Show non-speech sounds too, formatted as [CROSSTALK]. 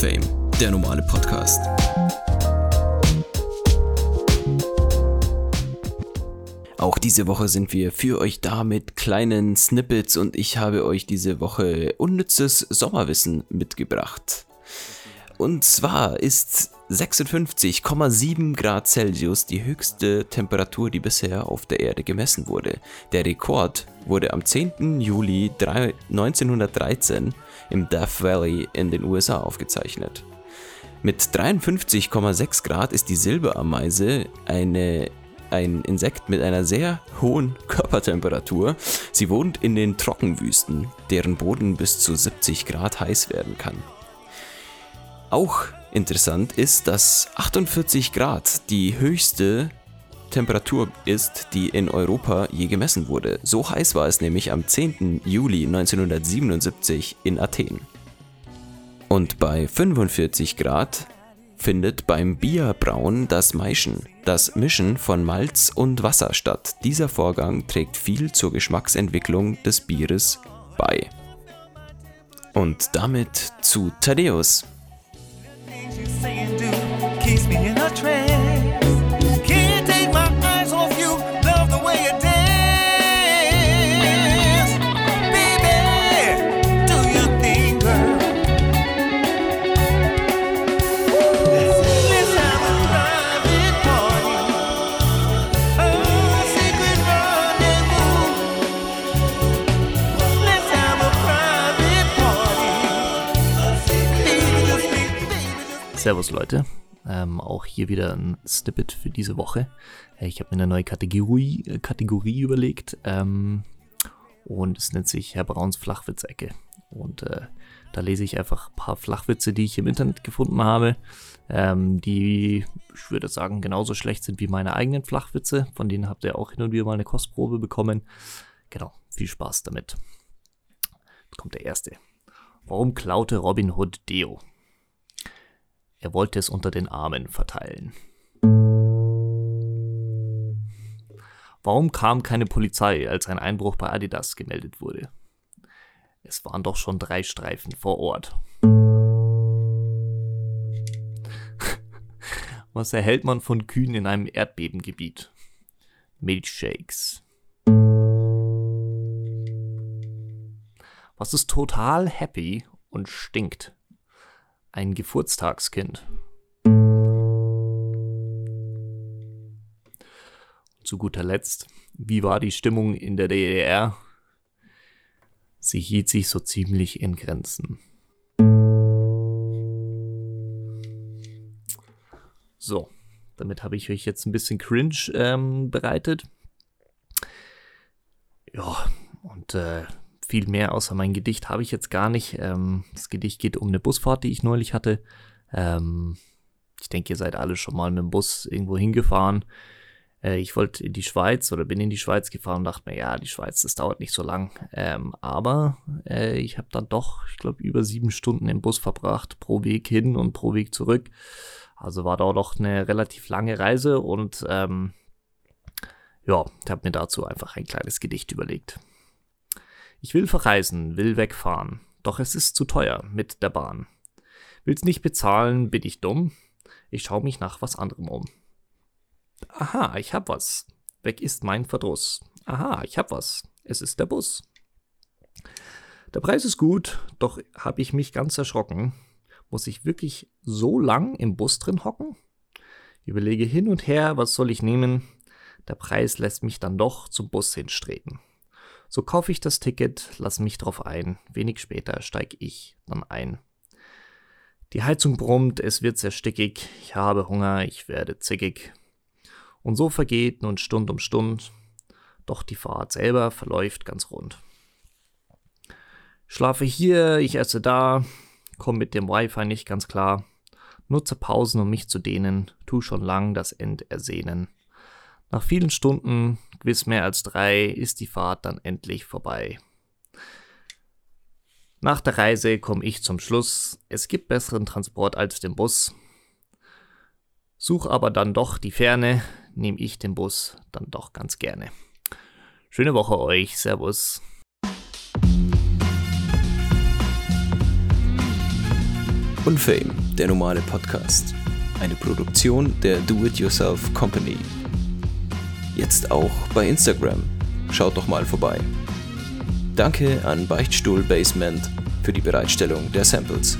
Fame, der normale Podcast. Auch diese Woche sind wir für euch da mit kleinen Snippets und ich habe euch diese Woche unnützes Sommerwissen mitgebracht. Und zwar ist 56,7 Grad Celsius die höchste Temperatur, die bisher auf der Erde gemessen wurde. Der Rekord wurde am 10. Juli 1913 im Death Valley in den USA aufgezeichnet. Mit 53,6 Grad ist die Silberameise eine, ein Insekt mit einer sehr hohen Körpertemperatur. Sie wohnt in den Trockenwüsten, deren Boden bis zu 70 Grad heiß werden kann. Auch interessant ist, dass 48 Grad die höchste Temperatur ist, die in Europa je gemessen wurde. So heiß war es nämlich am 10. Juli 1977 in Athen. Und bei 45 Grad findet beim Bierbrauen das Maischen, das Mischen von Malz und Wasser statt. Dieser Vorgang trägt viel zur Geschmacksentwicklung des Bieres bei. Und damit zu Thaddeus. saying do keeps me in a trance. Servus Leute, ähm, auch hier wieder ein Snippet für diese Woche. Äh, ich habe mir eine neue Kategorie, äh, Kategorie überlegt ähm, und es nennt sich Herr Brauns Flachwitzecke. Und äh, da lese ich einfach ein paar Flachwitze, die ich im Internet gefunden habe, ähm, die, ich würde sagen, genauso schlecht sind wie meine eigenen Flachwitze. Von denen habt ihr auch hin und wieder mal eine Kostprobe bekommen. Genau, viel Spaß damit. Jetzt kommt der erste. Warum klaute Robin Hood Deo? Er wollte es unter den Armen verteilen. Warum kam keine Polizei, als ein Einbruch bei Adidas gemeldet wurde? Es waren doch schon drei Streifen vor Ort. [LAUGHS] Was erhält man von Kühen in einem Erdbebengebiet? Milchshakes. Was ist total happy und stinkt? Ein Geburtstagskind. Zu guter Letzt, wie war die Stimmung in der DDR? Sie hielt sich so ziemlich in Grenzen. So, damit habe ich euch jetzt ein bisschen cringe ähm, bereitet. Ja, und äh, viel mehr außer mein Gedicht habe ich jetzt gar nicht. Ähm, das Gedicht geht um eine Busfahrt, die ich neulich hatte. Ähm, ich denke, ihr seid alle schon mal mit dem Bus irgendwo hingefahren. Äh, ich wollte in die Schweiz oder bin in die Schweiz gefahren und dachte mir, ja, die Schweiz, das dauert nicht so lang. Ähm, aber äh, ich habe dann doch, ich glaube, über sieben Stunden im Bus verbracht, pro Weg hin und pro Weg zurück. Also war da doch eine relativ lange Reise und ähm, ja, ich habe mir dazu einfach ein kleines Gedicht überlegt. Ich will verreisen, will wegfahren, doch es ist zu teuer mit der Bahn. Will's nicht bezahlen, bin ich dumm? Ich schau mich nach was anderem um. Aha, ich hab was. Weg ist mein Verdruss. Aha, ich hab was. Es ist der Bus. Der Preis ist gut, doch hab ich mich ganz erschrocken. Muss ich wirklich so lang im Bus drin hocken? Überlege hin und her, was soll ich nehmen? Der Preis lässt mich dann doch zum Bus hinstreben. So kaufe ich das Ticket, lass mich drauf ein. Wenig später steig ich dann ein. Die Heizung brummt, es wird sehr stickig. Ich habe Hunger, ich werde zickig. Und so vergeht nun Stund um Stund. Doch die Fahrt selber verläuft ganz rund. Schlafe hier, ich esse da, komm mit dem Wi-Fi nicht ganz klar. Nutze Pausen, um mich zu dehnen, tu schon lang das End ersehnen. Nach vielen Stunden, gewiss mehr als drei, ist die Fahrt dann endlich vorbei. Nach der Reise komme ich zum Schluss, es gibt besseren Transport als den Bus. Such aber dann doch die Ferne, nehme ich den Bus dann doch ganz gerne. Schöne Woche euch, Servus. Unfame, der normale Podcast. Eine Produktion der Do-It-Yourself Company. Jetzt auch bei Instagram. Schaut doch mal vorbei. Danke an Beichtstuhl Basement für die Bereitstellung der Samples.